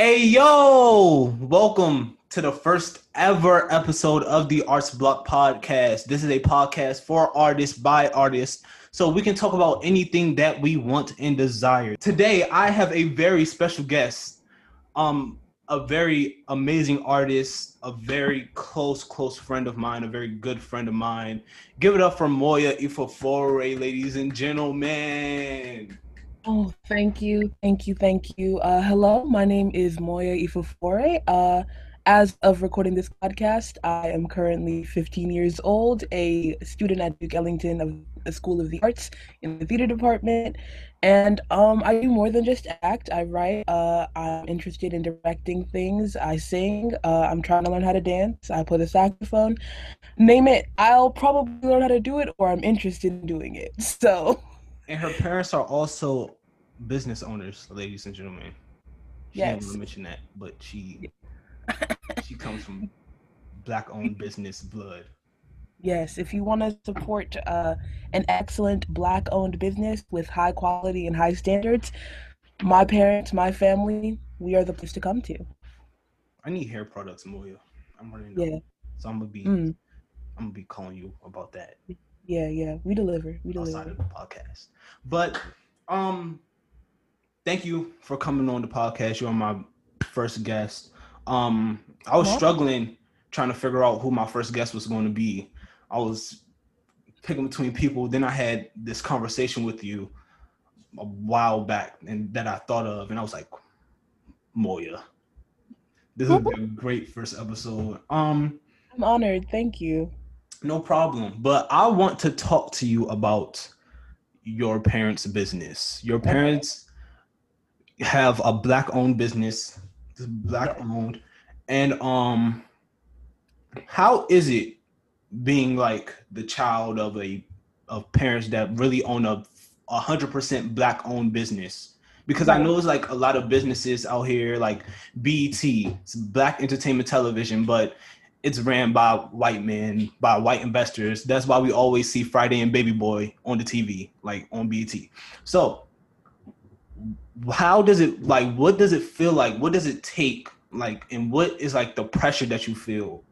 Hey yo, welcome to the first ever episode of the Arts Block podcast. This is a podcast for artists by artists, so we can talk about anything that we want and desire. Today, I have a very special guest, um, a very amazing artist, a very close, close friend of mine, a very good friend of mine. Give it up for Moya Ifafore, ladies and gentlemen. Oh, thank you, thank you, thank you. Uh, hello, my name is Moya Ifafore. Uh, as of recording this podcast, I am currently 15 years old, a student at Duke Ellington of the School of the Arts in the theater department, and um, I do more than just act. I write. Uh, I'm interested in directing things. I sing. Uh, I'm trying to learn how to dance. I play the saxophone. Name it. I'll probably learn how to do it, or I'm interested in doing it. So. And her parents are also business owners, ladies and gentlemen. She yes. didn't mention that, but she she comes from black owned business blood. Yes, if you want to support uh, an excellent black owned business with high quality and high standards, my parents, my family, we are the place to come to. I need hair products, Moya. I'm running out. Yeah. So I'm gonna be mm. I'm gonna be calling you about that. Yeah, yeah. We deliver. We deliver. Outside of the podcast. But um thank you for coming on the podcast. You're my first guest. Um, I was struggling trying to figure out who my first guest was going to be. I was picking between people. Then I had this conversation with you a while back, and that I thought of, and I was like, Moya, this is a great first episode. Um, I'm honored. Thank you. No problem. But I want to talk to you about your parents' business. Your parents have a black owned business, black owned, and um, how is it being like the child of a of parents that really own a a hundred percent black owned business? Because I know it's like a lot of businesses out here, like BET, it's Black Entertainment Television, but it's ran by white men, by white investors. That's why we always see Friday and Baby Boy on the TV, like on BET. So how does it like what does it feel like? What does it take like and what is like the pressure that you feel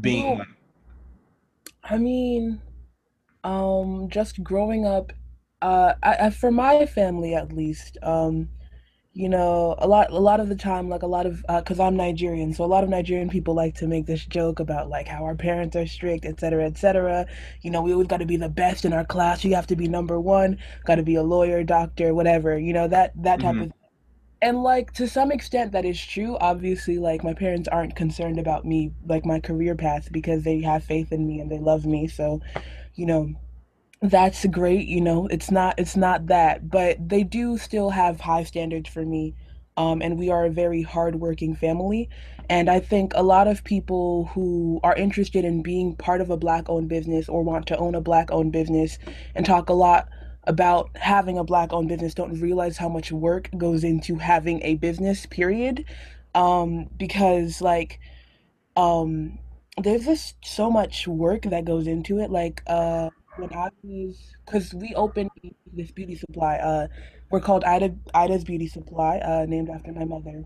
being well, like i mean um just growing up uh I, I, for my family at least um you know a lot a lot of the time like a lot of because uh, i'm nigerian so a lot of nigerian people like to make this joke about like how our parents are strict et cetera et cetera you know we always got to be the best in our class you have to be number one got to be a lawyer doctor whatever you know that that type mm-hmm. of and like to some extent that is true obviously like my parents aren't concerned about me like my career path because they have faith in me and they love me so you know that's great you know it's not it's not that but they do still have high standards for me um, and we are a very hardworking family and i think a lot of people who are interested in being part of a black owned business or want to own a black owned business and talk a lot about having a black owned business don't realize how much work goes into having a business period um, because like um, there's just so much work that goes into it like uh when I was, because we opened this beauty supply. Uh, we're called Ida Ida's Beauty Supply, uh, named after my mother.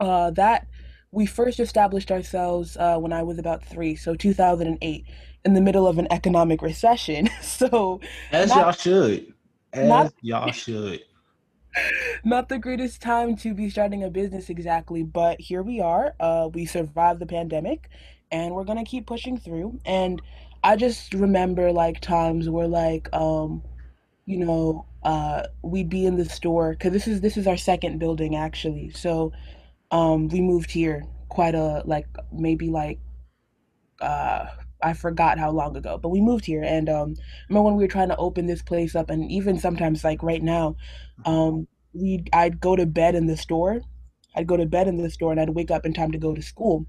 Uh, that we first established ourselves uh, when I was about three, so 2008, in the middle of an economic recession. so as not, y'all should, as not, y'all should. Not the greatest time to be starting a business exactly, but here we are. Uh, we survived the pandemic, and we're gonna keep pushing through. And I just remember like times where like um you know uh we'd be in the store cuz this is this is our second building actually. So um we moved here quite a like maybe like uh I forgot how long ago, but we moved here and um remember when we were trying to open this place up and even sometimes like right now um we I'd go to bed in the store. I'd go to bed in the store and I'd wake up in time to go to school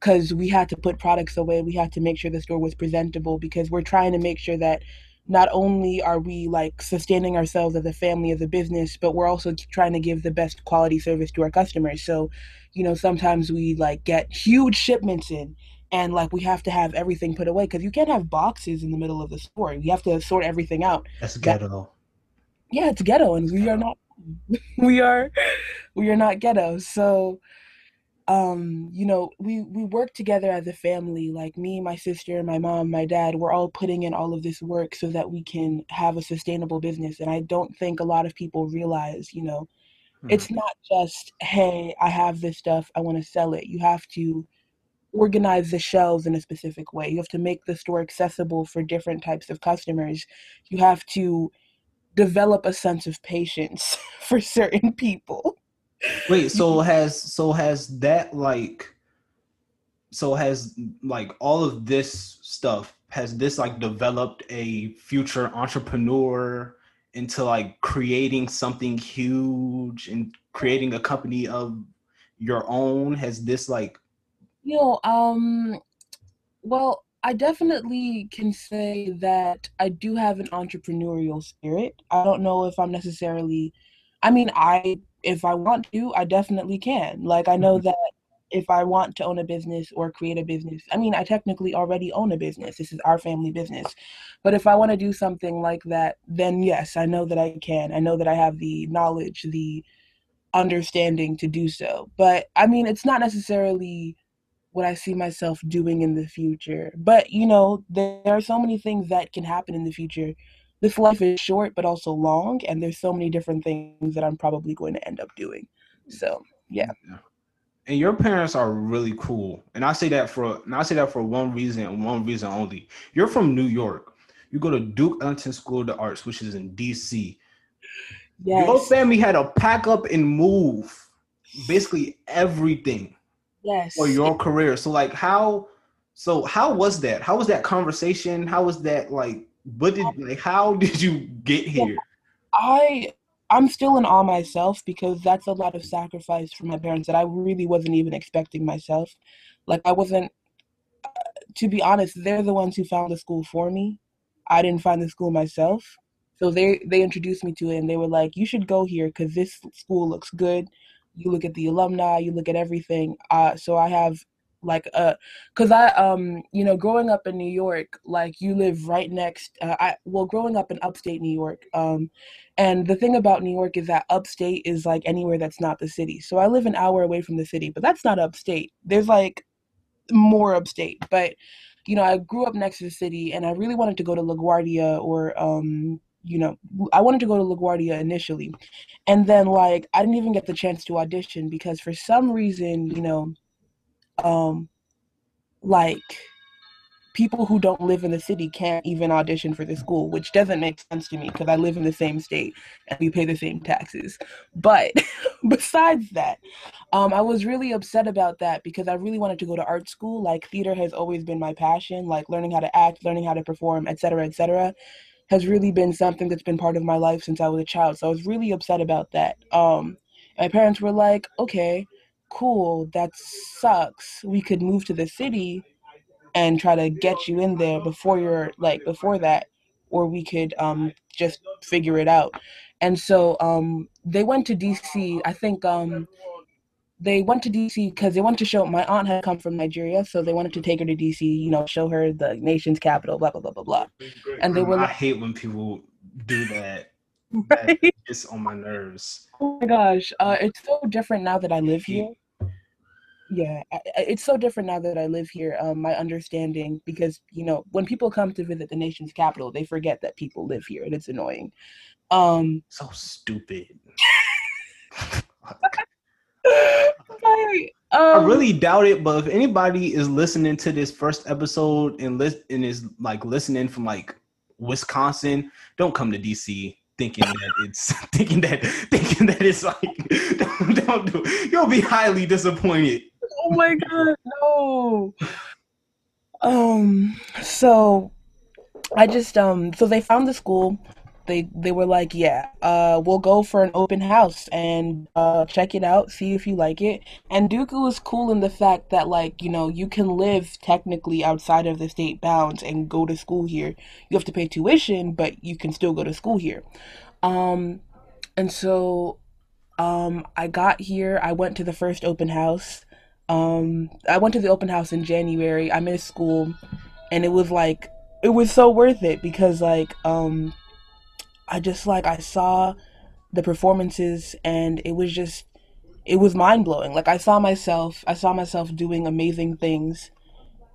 because we had to put products away. We had to make sure the store was presentable because we're trying to make sure that not only are we like sustaining ourselves as a family, as a business, but we're also trying to give the best quality service to our customers. So, you know, sometimes we like get huge shipments in and like we have to have everything put away because you can't have boxes in the middle of the store. You have to sort everything out. That's ghetto. yeah, it's ghetto, and we are not we are we are not ghetto. So um you know we we work together as a family like me my sister my mom my dad we're all putting in all of this work so that we can have a sustainable business and i don't think a lot of people realize you know Hmm. it's not just hey i have this stuff i want to sell it. You have to organize the shelves in a specific way. You have to make the store accessible for different types of customers. You have to develop a sense of patience for certain people Wait, so has so has that like so has like all of this stuff has this like developed a future entrepreneur into like creating something huge and creating a company of your own? Has this like you know um Well, I definitely can say that I do have an entrepreneurial spirit. I don't know if I'm necessarily I mean, I if I want to, I definitely can. Like I know Mhm. that if I want to own a business or create a business, I mean, I technically already own a business. This is our family business. But if I want to do something like that, then yes, I know that I can. I know that I have the knowledge, the understanding to do so. But I mean, it's not necessarily what I see myself doing in the future. But you know, there are so many things that can happen in the future. This life is short but also long, and there's so many different things that I'm probably going to end up doing. So, yeah. and your parents are really cool. And I say that for and I say that for one reason and one reason only. You're from New York. You go to Duke Ellington School of the Arts, which is in DC. yes. Your family had to pack up and move basically everything yes for your career. So like how so how was that? How was that conversation? How was that like what did like how did you get here? I I'm still in awe myself because that's a lot of sacrifice for my parents that I really wasn't even expecting myself. Like I wasn't to be honest, they're the ones who found the school for me. I didn't find the school myself. So they they introduced me to it and they were like, "You should go here cuz this school looks good. You look at the alumni, you look at everything." Uh so I have like uh cuz I um you know growing up in New York like you live right next uh, I well growing up in upstate New York um and the thing about New York is that upstate is like anywhere that's not the city. So I live an hour away from the city, but that's not upstate. There's like more upstate. But you know, I grew up next to the city, and I really wanted to go to LaGuardia or um, you know, I wanted to go to LaGuardia initially, and then like I didn't even get the chance to audition because for some reason, you know, um, like people who don't live in the city can't even audition for the school, which doesn't make sense to me because I live in the same state and we pay the same taxes. But besides that, um, I was really upset about that because I really wanted to go to art school. Like theater has always been my passion, like learning how to act, learning how to perform, etc., etc., has really been something that's been part of my life since I was a child. So I was really upset about that. Um, my parents were like, "Okay, cool, that sucks. We could move to the city and try to get you in there before you're like before that or we could um just figure it out and so um they went to dc i think um they went to dc because they wanted to show my aunt had come from nigeria so they wanted to take her to dc you know show her the nation's capital blah blah blah blah blah and they were I like hate when people do that. Right? It's on my nerves. oh my gosh uh it's so different now that i live here Yeah, I, I- it's so different now that I live here. Um, my understanding, because you know, when people come to visit the nation's capital, they forget that people live here, and it's annoying. Um, so stupid. I um, really doubt it, but if anybody is listening to this first episode and list and is like listening from like Wisconsin, don't come to DC thinking that it's thinking that thinking that it's like don't, don't do you'll be highly disappointed. Oh my God, no. Um, so I just um so they found the school. They they were like, yeah, uh we'll go for an open house and uh check it out, see if you like it. And Duke was cool in the fact that like, you know, you can live technically outside of the state bounds and go to school here. You have to pay tuition, but you can still go to school here. Um and so um I got here, I went to the first open house. Um I went to the open house in January. I missed school and it was like it was so worth it because like um I just like I saw the performances, and it was just it was mind blowing. Like I saw myself, I saw myself doing amazing things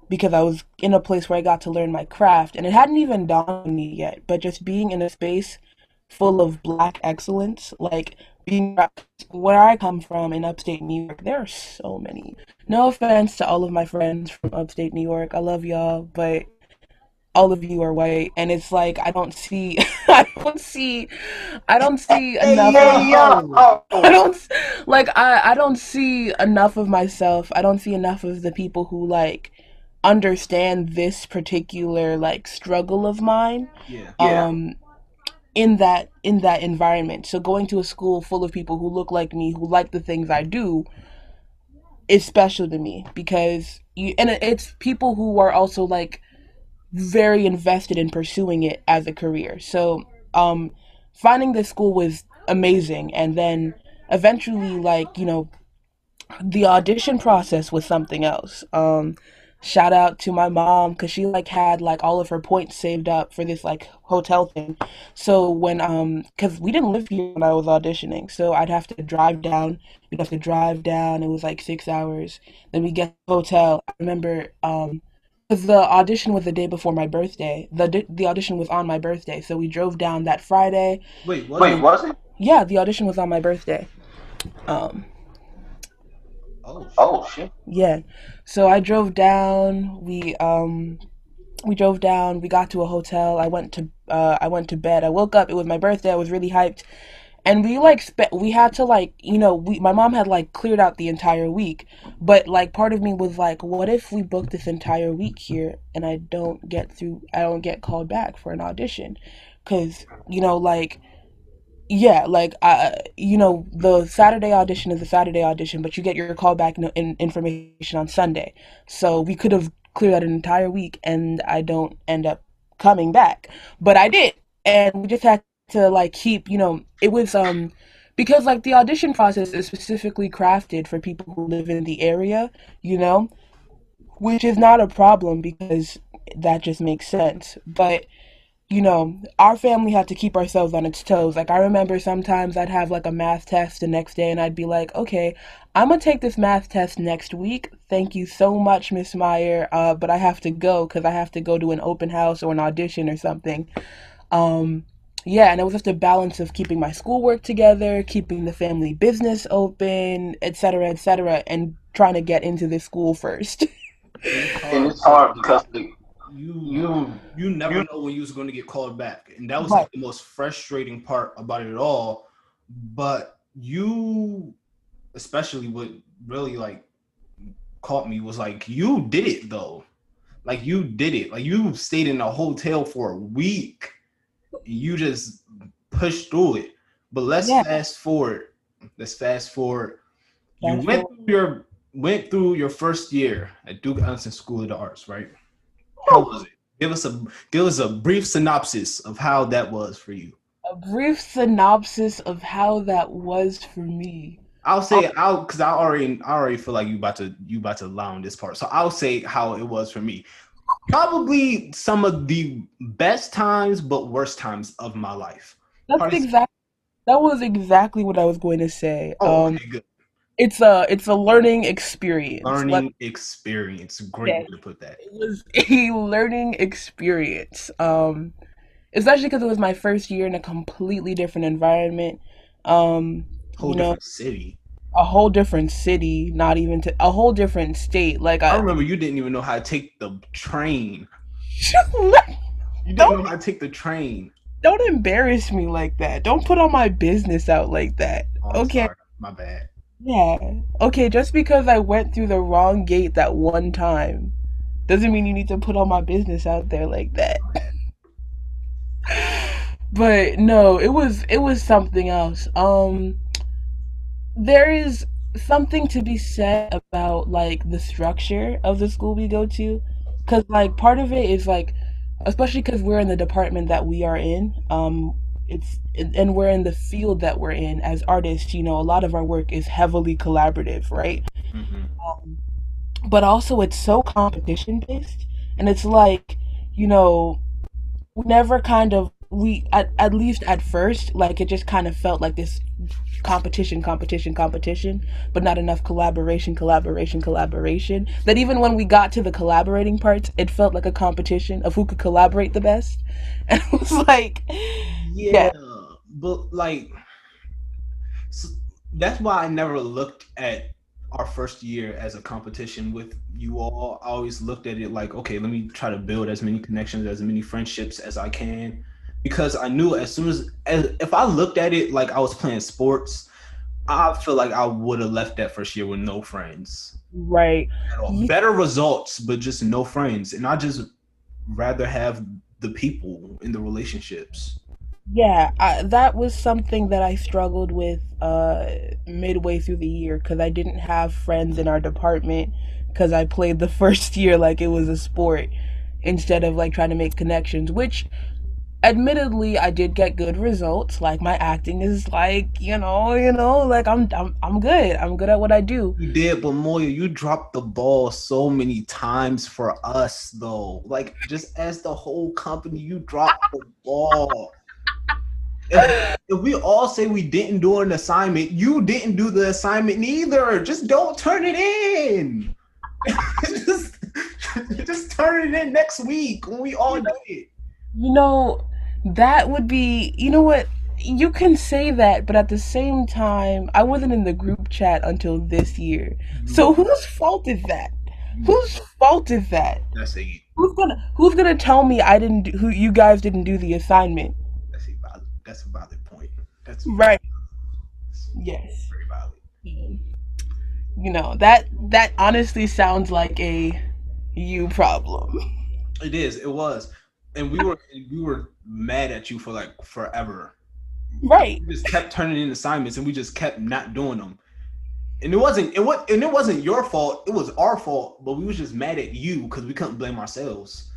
because I was in a place where I got to learn my craft, and it hadn't even dawned on me yet. But just being in a space full of black excellence, like being where I come from in upstate New York, there are so many. No offense to all of my friends from upstate New York, I love y'all, but all of you are white and it's like i don't see i don't see i don't see enough of, i don't like i i don't see enough of myself. I don't see enough of the people who like understand this particular like struggle of mine. Yeah. um in that in that environment so going to a school full of people who look like me who like the things i do is special to me because you and it's people who are also like very invested in pursuing it as a career. So, um, finding this school was amazing, and then eventually, like you know, the audition process was something else. Um, shout out to my mom because she like had like all of her points saved up for this like hotel thing. So when um, because we didn't live here when I was auditioning, so I'd have to drive down. We'd have to drive down. It was like six hours. Then we get the hotel. I remember um because the audition was the day before my birthday. the The audition was on my birthday, so we drove down that Friday. Wait, was wait, it? was it? Yeah, the audition was on my birthday. Um. Oh. Shit. Oh shit. Yeah, so I drove down. We um, we drove down. We got to a hotel. I went to uh, I went to bed. I woke up. It was my birthday. I was really hyped and we like spe- we had to like you know we my mom had like cleared out the entire week but like part of me was like what if we book this entire week here and i don't get through i don't get called back for an audition because you know like yeah like i you know the saturday audition is a saturday audition but you get your callback in, in information on sunday. So we could have cleared out an entire week and i don't end up coming back. But i did. And we just had to like keep you know it was um because like the audition process is specifically crafted for people who live in the area you know which is not a problem because that just makes sense. But you know our family had to keep ourselves on its toes like i remember sometimes i'd have like a math test the next day and i'd be like okay i'm gonna take this math test next week thank you so much miss meyer uh, but i have to go because i have to go to an open house or an audition or something um yeah, and it was just a balance of keeping my schoolwork together, keeping the family business open, etc., etc., and trying to get into this school first. and it's hard because you you you never you, know when you was going to get called back, and that was right. like the most frustrating part about it all. But you, especially, what really like caught me was like you did it though, like you did it, like you stayed in a hotel for a week you just pushed through it. But let's yeah. fast forward. Let's fast forward. Fast you went forward. through your went through your first year at Duke Ellington School of the Arts, right? How was it? Give us a give us a brief synopsis of how that was for you. A brief synopsis of how that was for me. I'll say I'll because I already I already feel like you about to you about to lie on this part. So I'll say how it was for me probably some of the best times but worst times of my life. That's exactly that was exactly what I was going to say. Oh, um, okay, good. It's a it's a learning experience. Learning like, experience. Great yeah, way to put that. It was a learning experience. Um, especially because it was my first year in a completely different environment. Um, whole you different city a whole different city, not even to a whole different state. Like I, I remember you didn't even know how to take the train. you didn't know how to take the train. Don't embarrass me like that. Don't put all my business out like that. Oh, okay. Sorry. My bad. Yeah. Okay, just because I went through the wrong gate that one time doesn't mean you need to put all my business out there like that. but no, it was it was something else. Um there is something to be said about like the structure of the school we go to because like part of it is like especially because we're in the department that we are in um it's and we're in the field that we're in as artists you know a lot of our work is heavily collaborative right mm-hmm. um, but also it's so competition based and it's like you know we never kind of we at, at least at first like it just kind of felt like this competition competition competition but not enough collaboration collaboration collaboration that even when we got to the collaborating parts it felt like a competition of who could collaborate the best and it was like yeah, yeah. but like so that's why i never looked at our first year as a competition with you all. I always looked at it like, okay, let me try to build as many connections, as many friendships as I can, because I knew as soon as, as if I looked at it like I was playing sports, I feel like I would have left that first year with no friends. Right. Better results, but just no friends, and I just rather have the people in the relationships. Yeah, I, that was something that I struggled with uh, midway through the year because I didn't have friends in our department because I played the first year like it was a sport instead of like trying to make connections, which admittedly I did get good results. Like my acting is like, you know, you know, like I'm I'm I'm good. I'm good at what I do. You did, but Moya, you dropped the ball so many times for us though. Like just as the whole company, you dropped the ball if, if, we all say we didn't do an assignment, you didn't do the assignment neither. Just don't turn it in. just, just turn it in next week when we all do it. You know, that would be, you know what? You can say that, but at the same time, I wasn't in the group chat until this year. So mm-hmm. whose fault is that? Whose fault is that? That's a Who's gonna Who's gonna tell me I didn't? Do, who you guys didn't do the assignment? that's a valid point. That's right. Yes. Very valid. You know that that honestly sounds like a you problem. It is. It was, and we were we were mad at you for like forever. Right. We just kept turning in assignments, and we just kept not doing them. And it wasn't it what and it wasn't your fault. It was our fault, but we was just mad at you because we couldn't blame ourselves.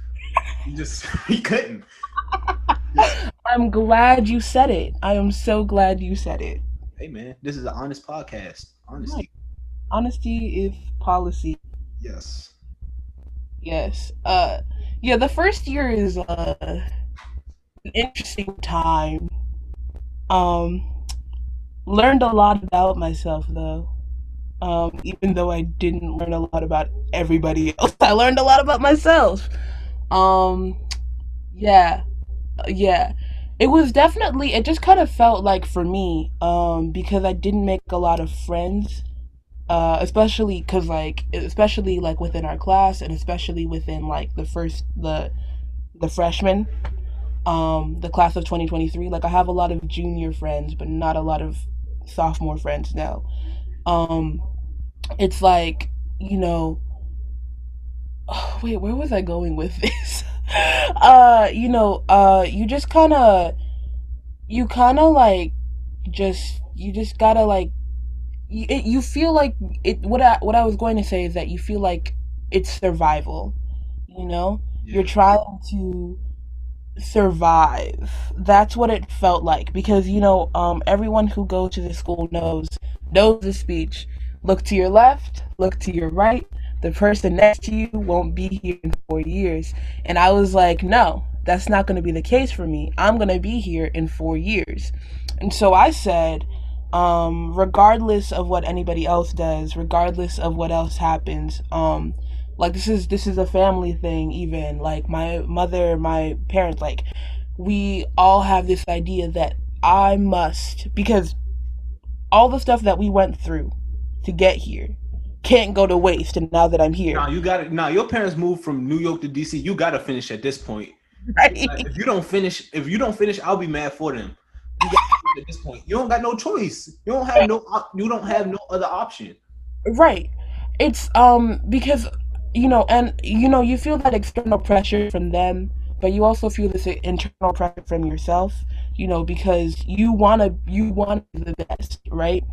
we just we couldn't. I'm glad you said it. I am so glad you said it. Hey man, this is an honest podcast. Honesty. Honesty is policy. Yes. Yes. Uh yeah, the first year is uh an interesting time. Um learned a lot about myself though. Um even though I didn't learn a lot about everybody else. I learned a lot about myself. Um yeah. Yeah it was definitely it just kind of felt like for me um because i didn't make a lot of friends uh especially because like especially like within our class and especially within like the first the the freshmen um the class of 2023 like i have a lot of junior friends but not a lot of sophomore friends now. Um it's like you know oh, wait where was i going with this? Uh you know uh you just kind of you kind of like just you just gotta like you, it, you feel like it what I what I was going to say is that you feel like it's survival you know yeah. you're trying to survive that's what it felt like because you know um everyone who goes to the school knows knows the speech look to your left look to your right the person next to you won't be here in four years. And I was like, no, that's not going to be the case for me. I'm going to be here in four years. And so I said, um, regardless of what anybody else does, regardless of what else happens, um, like this is this is a family thing even like my mother my parents like we all have this idea that i must because all the stuff that we went through to get here can't go to waste. And now that I'm here, now you got it. Now your parents moved from New York to DC. You got to finish at this point. Right. If you don't finish, if you don't finish, I'll be mad for them. You got at this point. You don't got no choice. You don't have no. You don't have no other option. Right. It's um because you know, and you know, you feel that external pressure from them, but you also feel this internal pressure from yourself. You know, because you wanna you want the best, right?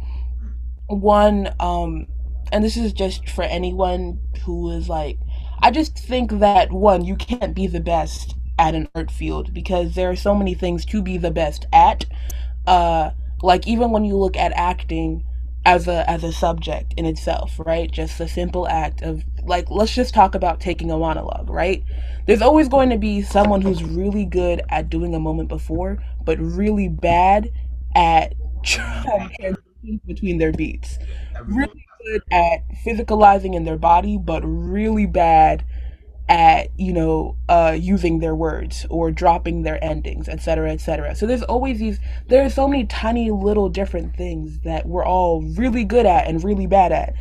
One um and this is just for anyone who is like I just think that one, you can't be the best at an art field because there are so many things to be the best at. Uh like even when you look at acting, as a as a subject in itself, right? Just the simple act of like let's just talk about taking a monologue, right? There's always going to be someone who's really good at doing a moment before, but really bad at between their beats. Really good at physicalizing in their body, but really bad at you know uh using their words or dropping their endings etc etc so there's always these there are so many tiny little different things that we're all really good at and really bad at.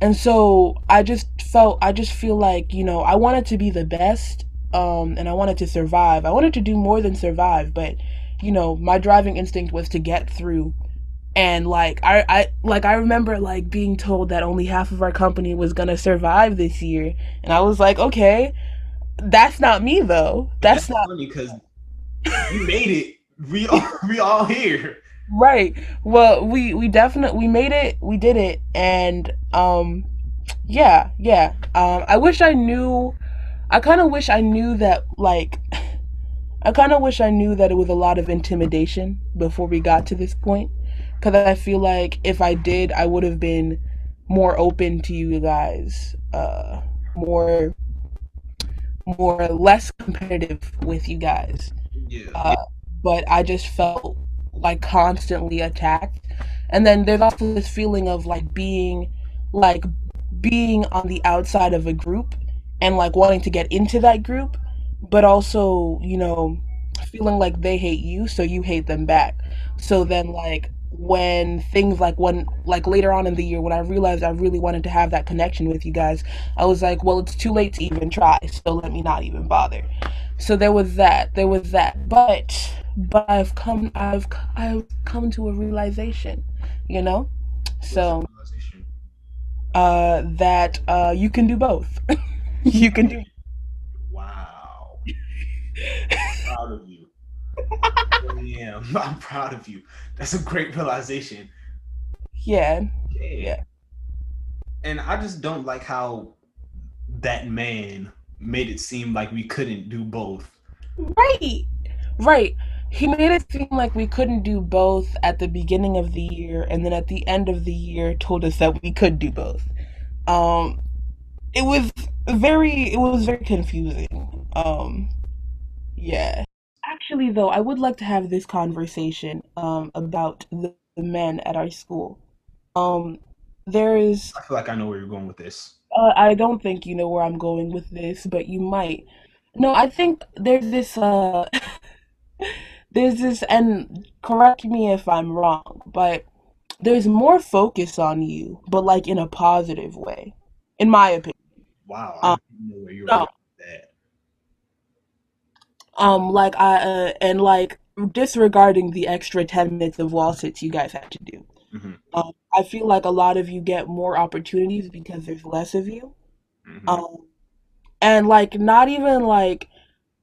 And so i just felt i just feel like you know i wanted to be the best um and i wanted to survive. I wanted to do more than survive but you know my driving instinct was to get through and like I, I like I remember like being told that only half of our company was gonna survive this year, and I was like, okay, that's not me though. That's, that's not funny because you made it. We all we all here. Right. Well, we we definitely we made it. We did it, and um, yeah, yeah. Um, I wish I knew. I kind of wish I knew that like. I kind of wish I knew that it was a lot of intimidation before we got to this point because I feel like if I did, I would have been more open to you guys, uh, more, more less competitive with you guys. Yeah. Uh, but I just felt like constantly attacked, and then there's also this feeling of like being, like being on the outside of a group and like wanting to get into that group, but also you know feeling like they hate you, so you hate them back. So then like when things like when like later on in the year when I realized I really wanted to have that connection with you guys, I was like, well, it's too late to even try, so let me not even bother. So there was that. There was that. But but I've come I've I've come to a realization, you know? So uh that uh you can do both. you can do Wow. Proud of you. Yeah, I'm proud of you. That's a great realization. Yeah. yeah. Yeah. And I just don't like how that man made it seem like we couldn't do both. Right. Right. He made it seem like we couldn't do both at the beginning of the year and then at the end of the year told us that we could do both. Um it was very it was very confusing. Um yeah. Actually, though, I would like to have this conversation um, about the, the men at our school. Um, there is. I feel like I know where you're going with this. Uh, I don't think you know where I'm going with this, but you might. No, I think there's this. Uh, there's this, and correct me if I'm wrong, but there's more focus on you, but like in a positive way, in my opinion. Wow, I um, know where you're no, um, like I uh, and like disregarding the extra ten minutes of wall sits you guys had to do. Mm-hmm. Um, I feel like a lot of you get more opportunities because there's less of you. Mm-hmm. Um, and like not even like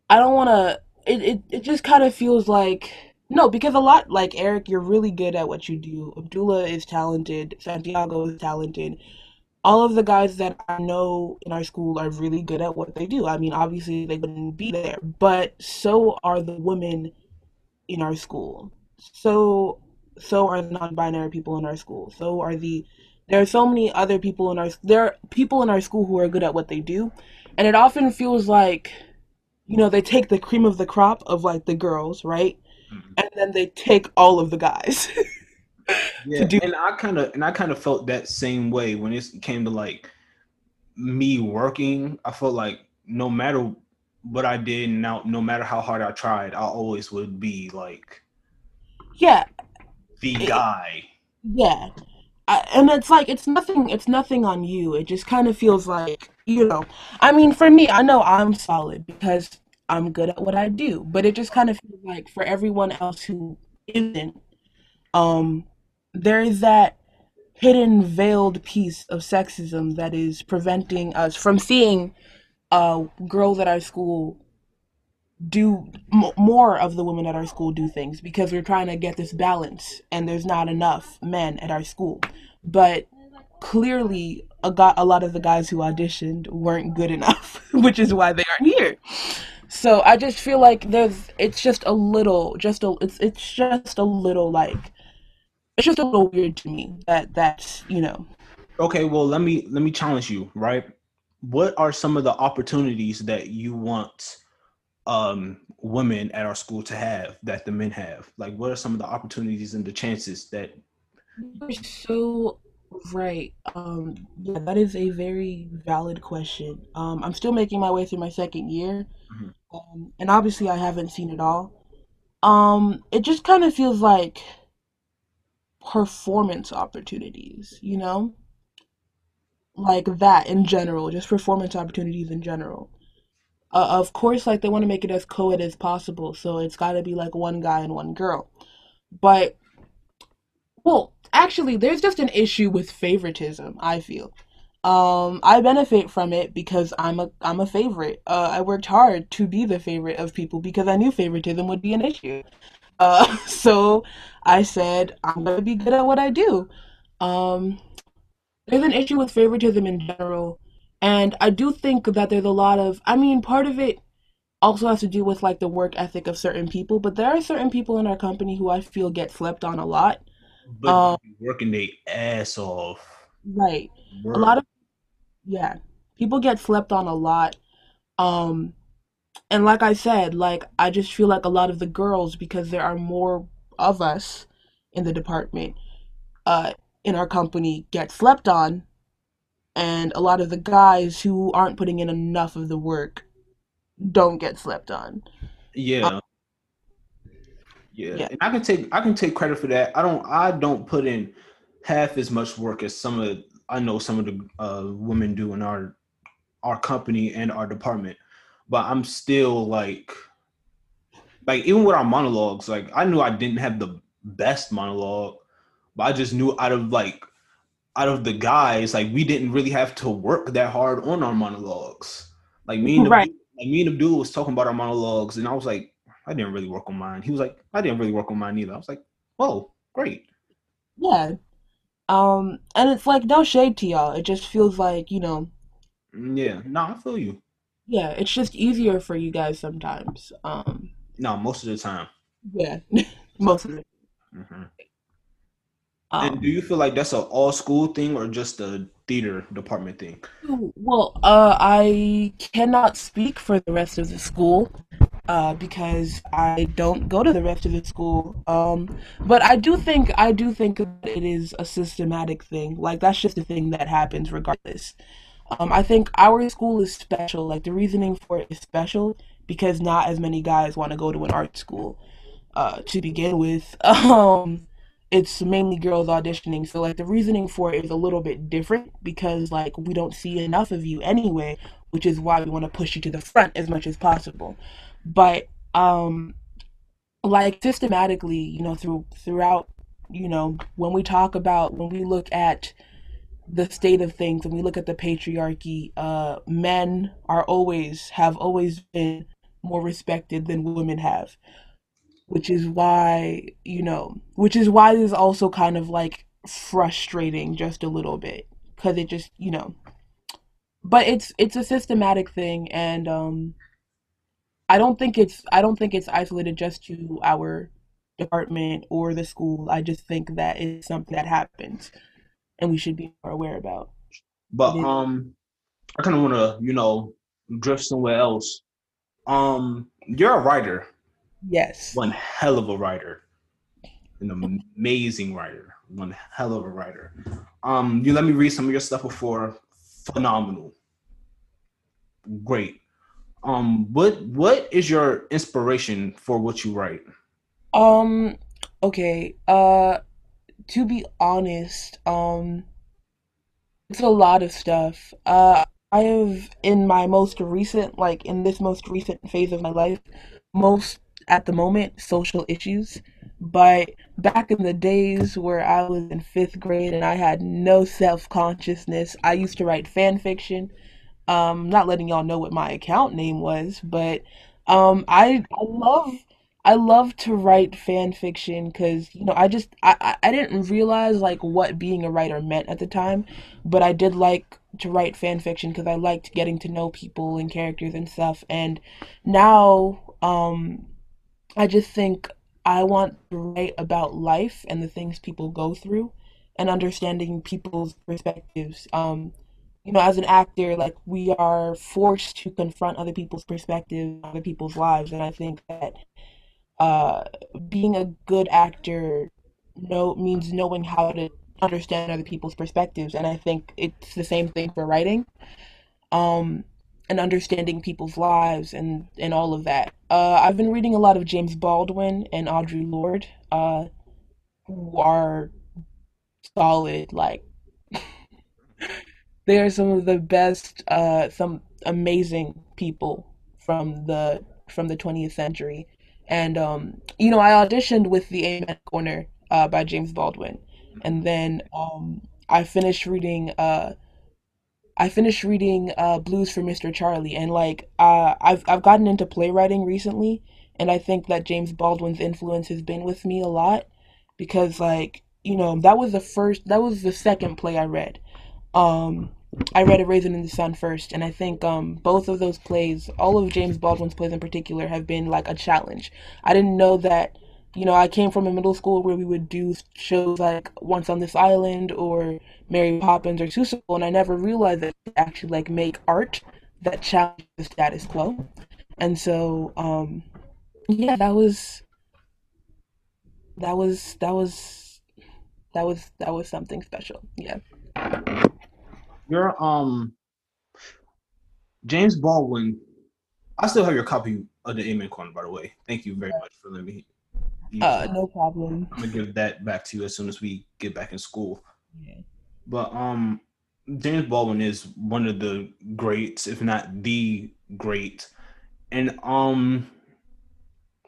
I don't want to. It, it it just kind of feels like no because a lot like Eric, you're really good at what you do. Abdullah is talented. Santiago is talented all of the guys that I know in our school are really good at what they do. I mean, obviously they wouldn't be there, but so are the women in our school. So so are the non-binary people in our school. So are the there are so many other people in our there are people in our school who are good at what they do, and it often feels like you know, they take the cream of the crop of like the girls, right? Mm-hmm. And then they take all of the guys. yeah, do- and I kind of and I kind of felt that same way when it came to like me working. I felt like no matter what I did, now no matter how hard I tried, I always would be like, yeah, the guy. Yeah, I, and it's like it's nothing. It's nothing on you. It just kind of feels like you know. I mean, for me, I know I'm solid because I'm good at what I do, but it just kind of feels like for everyone else who isn't, um, there is that hidden veiled piece of sexism that is preventing us from seeing uh, girls at our school do m- more of the women at our school do things because we're trying to get this balance and there's not enough men at our school. But clearly a, a lot of the guys who auditioned weren't good enough which is why they aren't here. So i just feel like there's it's just a little just a it's it's just a little like it's just a little weird to me that that's you know. Okay, well let me let me challenge you, right? What are some of the opportunities that you want um women at our school to have that the men have? Like what are some of the opportunities and the chances that You're so right. Um yeah, that is a very valid question. Um I'm still making my way through my second year. Mhm. Um and obviously I haven't seen it all. Um it just kind of feels like performance opportunities, you know? Like that in general, just performance opportunities in general. Uh, of course, like they want to make it as co-ed as possible, so it's got to be like one guy and one girl. But well, actually, there's just an issue with favoritism, I feel. Um, I benefit from it because I'm a I'm a favorite. Uh, I worked hard to be the favorite of people because I knew favoritism would be an issue. Uh, so I said I'm gonna be good at what I do. Um, there's an issue with favoritism in general, and I do think that there's a lot of. I mean, part of it also has to do with like the work ethic of certain people, but there are certain people in our company who I feel get slept on a lot. but Um, working their ass off. right. A lot of yeah, people get slept on a lot. Um, and like I said, like I just feel like a lot of the girls, because there are more of us in the department, uh, in our company, get slept on, and a lot of the guys who aren't putting in enough of the work don't get slept on. Yeah, yeah. yeah. And I can take I can take credit for that. I don't I don't put in half as much work as some of I know some of the uh women do in our our company and our department. But I'm still like like even with our monologues, like I knew I didn't have the best monologue, but I just knew out of like out of the guys, like we didn't really have to work that hard on our monologues. Like me and Right. Abdul, like me and Abdul was talking about our monologues, and I was like, I didn't really work on mine. He was like, I didn't really work on mine either. I was like, whoa, great. Yeah. Um, and it's like no shade to y'all. It just feels like, you know, Mm, Yeah, no, I feel you. Yeah, it's just easier for you guys sometimes. Um, No, most of the time. yeah, most of it. hmm And do Um, you feel like that's an all school thing or just a theater department thing? well, uh, I cannot speak for the rest of the school, uh, because I don't go to the rest of the school. Um, but I do think I do think that it is a systematic thing. Like that's just a thing that happens regardless. Um, I think our school is special. Like the reasoning for it is special because not as many guys want to go to an art school. uh, to begin with. Um, it's mainly girls auditioning, so like the reasoning for it is a little bit different because like we don't see enough of you anyway, which is why we want to push you to the front as much as possible. But um, like systematically, you know, through throughout, you know, when we talk about when we look at the state of things and we look at the patriarchy, uh, men are always have always been more respected than women have which is why you know which is why this is also kind of like frustrating just a little bit because it just you know but it's it's a systematic thing and um i don't think it's i don't think it's isolated just to our department or the school. I just think that it's something that happens and we should be more aware about But um, I kind of want to, you know, drift somewhere else. Um, you're a writer, yes one hell of a writer, an amazing writer, one hell of a writer. Um, you let me read some of your stuff before. Phenomenal, great. Um, what what is your inspiration for what you write? um okay uh to be honest um It's a lot of stuff. Uh, I have, in my most recent, like in this most recent phase of my life, most at the moment, social issues. But back in the days where I was in fifth grade and I had no self-consciousness, I used to write fan fiction. Um, not letting y'all know what my account name was, but um, I I love I love to write fan fiction because you know I just I, I didn't realize like what being a writer meant at the time, but I did like to write fan fiction because I liked getting to know people and characters and stuff. And now um, I just think I want to write about life and the things people go through and understanding people's perspectives. Um, you know, as an actor, like we are forced to confront other people's perspectives, other people's lives, and I think that uh, being a good actor know means knowing how to understand other people's perspectives, and I think it's the same thing for writing. Um, and understanding people's lives and and all of that. Uh, I've been reading a lot of James Baldwin and Audre Lorde, uh, who are solid. Like they are some of the best, uh, some amazing people from the from the 20th century. And um, you know, I auditioned with the Amen Corner uh, by James Baldwin, and then um, I finished reading. Uh, I finished reading uh, Blues for Mr. Charlie, and like uh, I've I've gotten into playwriting recently, and I think that James Baldwin's influence has been with me a lot because like you know that was the first that was the second play I read. Um, I read A Raisin in the Sun first, and I think um, both of those plays, all of James Baldwin's plays in particular, have been like a challenge. I didn't know that you know, I came from a middle school where we would do shows like Once on This Island or Mary Poppins or Seussical, and I never realized that actually like make art that challenges the status quo. And so, um, yeah, that was that was that was that was that was something special. Yeah. Your um James Baldwin. I still have your copy of the Amen Corner, by the way. Thank you very much for letting me uh, no problem. I'm gonna give that back to you as soon as we get back in school. Yeah. But um, James Baldwin is one of the greats, if not the great, and um,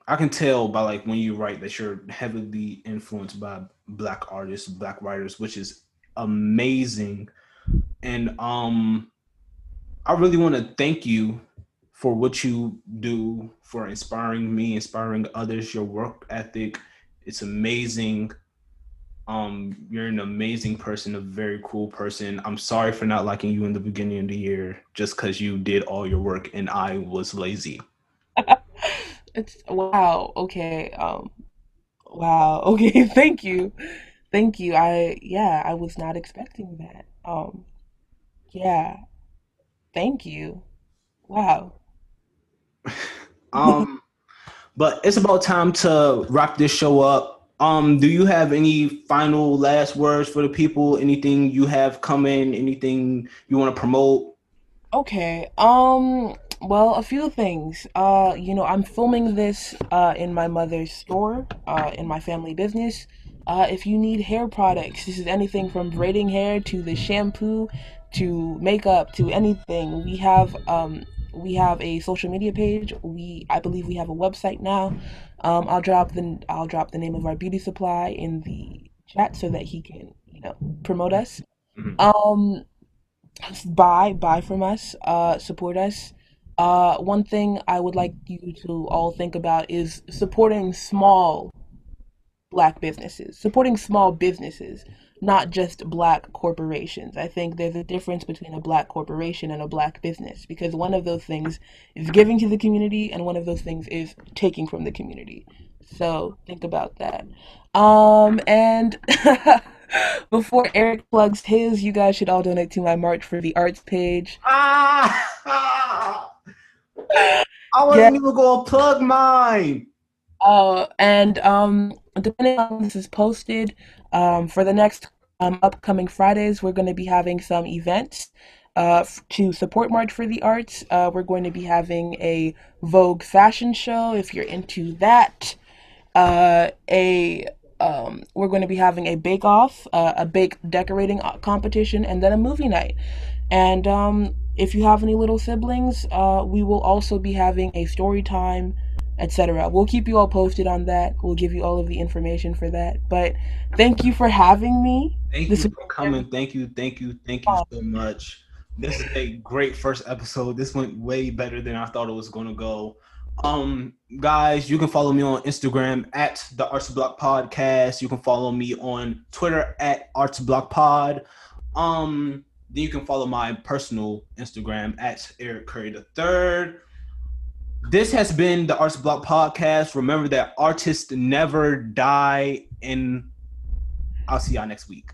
I can tell by like when you write that you're heavily influenced by black artists, black writers, which is amazing. And um, I really want to thank you for what you do, for inspiring me, inspiring others. Your work ethic, it's amazing. Um, you're an amazing person, a very cool person. I'm sorry for not liking you in the beginning of the year, just because you did all your work and I was lazy. it's wow. Okay. Um. Wow. Okay. Thank you. Thank you. I yeah. I was not expecting that. Um. Yeah. Thank you. Wow. um, but it's about time to wrap this show up. Um, do you have any final last words for the people? Anything you have coming? Anything you want to promote? Okay. Um. Well, a few things. Uh, you know, I'm filming this uh in my mother's store, uh, in my family business. Uh, if you need hair products, this is anything from braiding hair to the shampoo to makeup to anything. We have um we have a social media page. We I believe we have a website now. Um, I'll drop the I'll drop the name of our beauty supply in the chat so that he can you know promote us. Mm-hmm. Um, buy buy from us. Uh, support us. Uh, one thing I would like you to all think about is supporting small black businesses, supporting small businesses not just black corporations. I think there's a difference between a black corporation and a black business because one of those things is giving to the community and one of those things is taking from the community. So think about that. Um, and before Eric plugs his, you guys should all donate to my March for the Arts page. Ah! I wasn't yeah. even gonna plug mine. Uh, and um, depending on this is posted, um, for the next um, upcoming Fridays, we're going to be having some events uh, to support March for the Arts. Uh, we're going to be having a Vogue fashion show if you're into that. Uh, a um, we're going to be having a bake off, uh, a bake decorating uh, competition, and then a movie night. And um, if you have any little siblings, uh, we will also be having a story time etc. We'll keep you all posted on that. We'll give you all of the information for that. But thank you for having me. Thank this you for coming. Thank you, thank you, thank you so much. This is a great first episode. This went way better than I thought it was going to go. Um, guys, you can follow me on Instagram at the Arts Block Podcast. You can follow me on Twitter at Arts Block Pod. Um, then you can follow my personal Instagram at Eric Curry the Third This has been the Arts Block podcast. Remember that artists never die. And I'll see y'all next week.